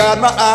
got my eyes.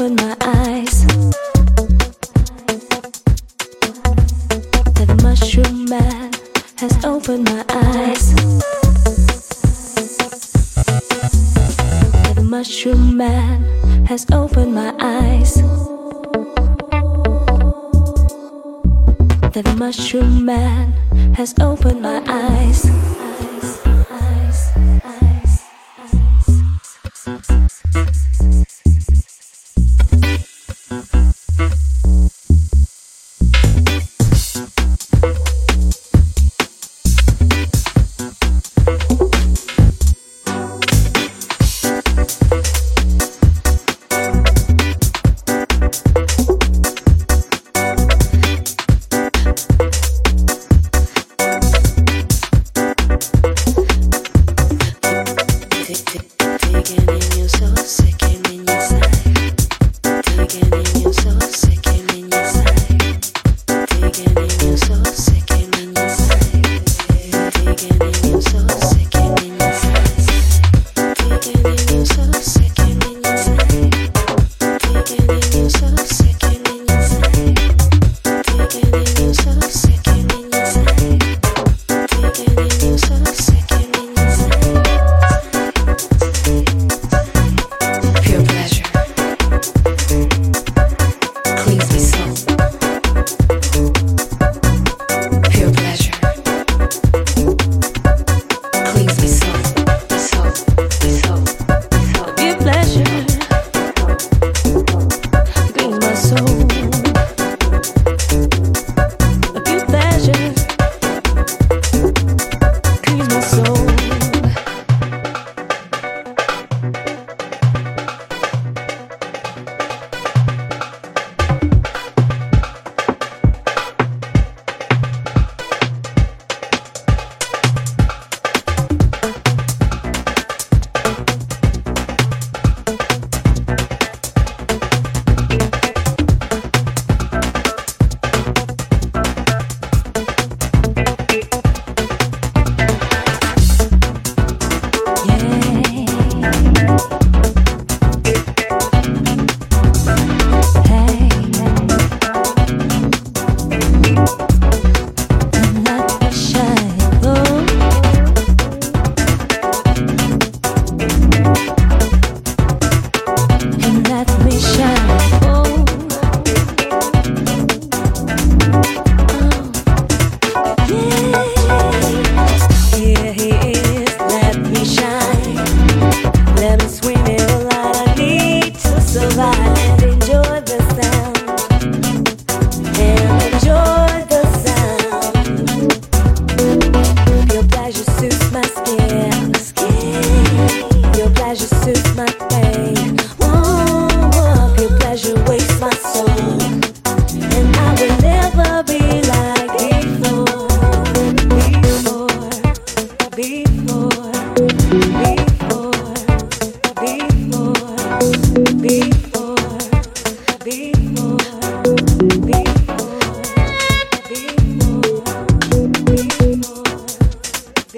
open my eyes. That mushroom man has opened my eyes. That mushroom man has opened my eyes. That mushroom man has opened my eyes.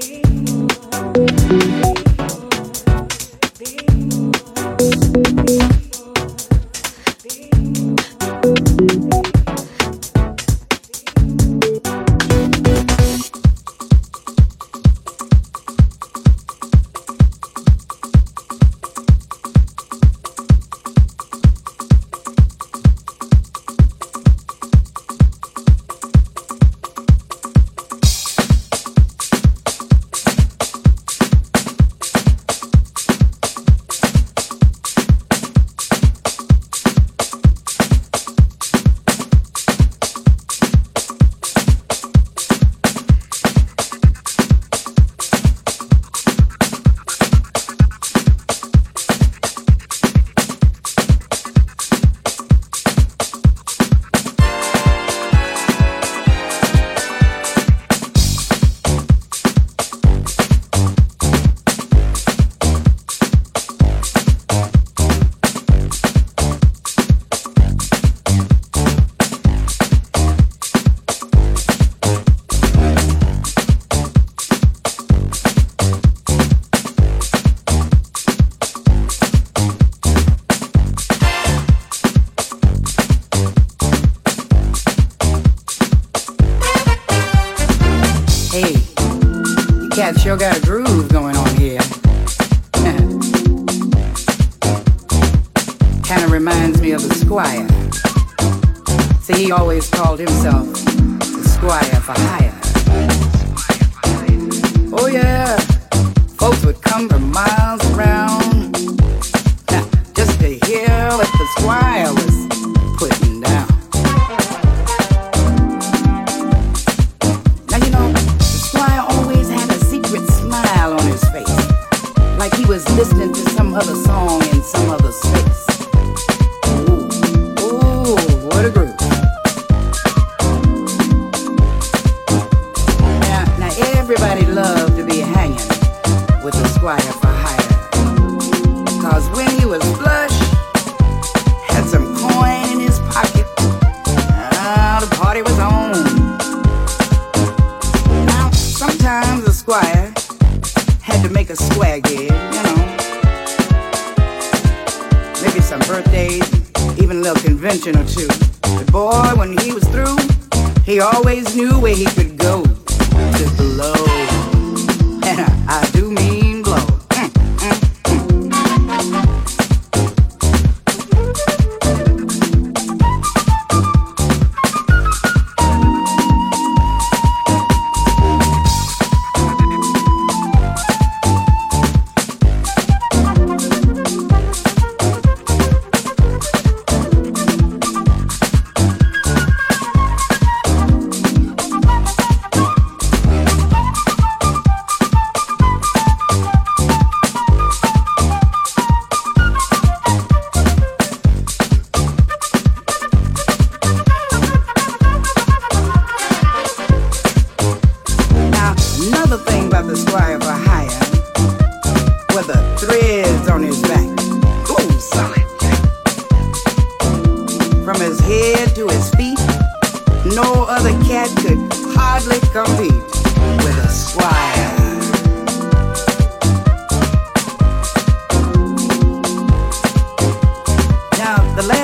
see.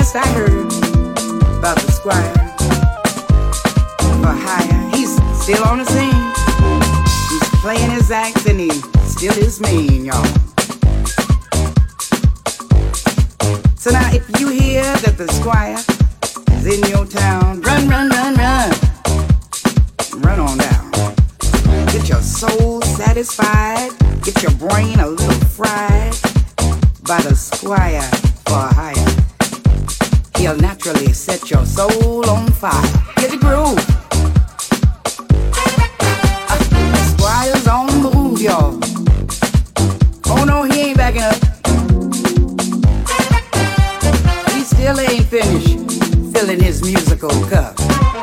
Last I heard about the squire for hire, he's still on the scene. He's playing his act and he still is mean, y'all. So now, if you hear that the squire is in your town, run, run, run, run, run on down. Get your soul satisfied, get your brain a little fried by the squire for hire will naturally set your soul on fire. Get the groove. Squire's on the move, y'all. Oh no, he ain't backing up. He still ain't finished filling his musical cup.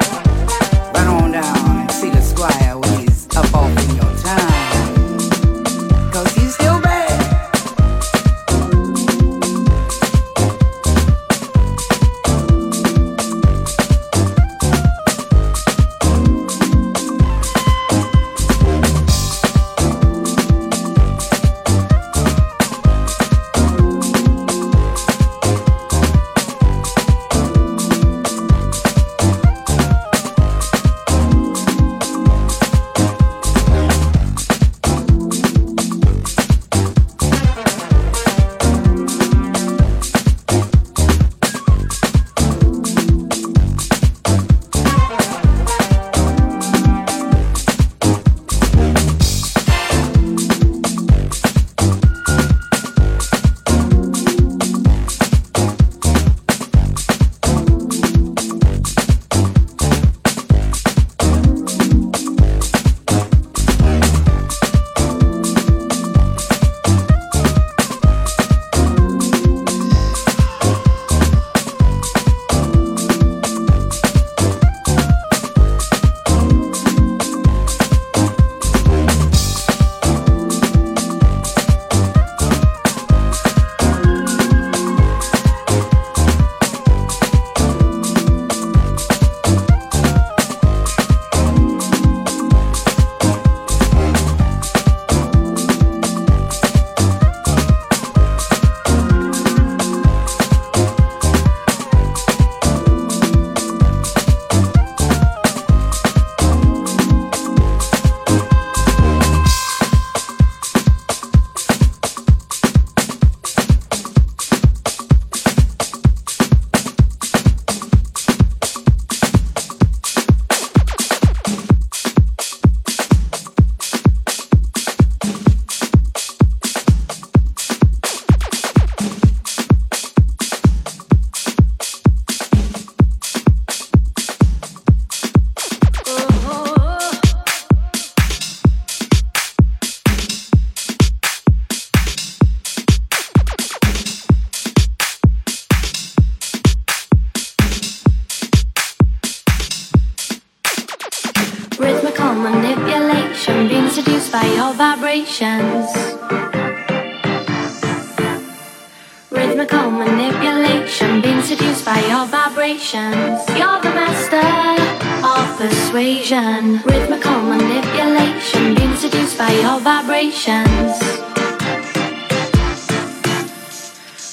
Persuasion. Rhythmical manipulation, being seduced by your vibrations.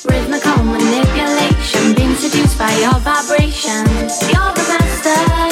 Rhythmical manipulation, being seduced by your vibrations. You're the master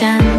No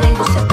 querendo ser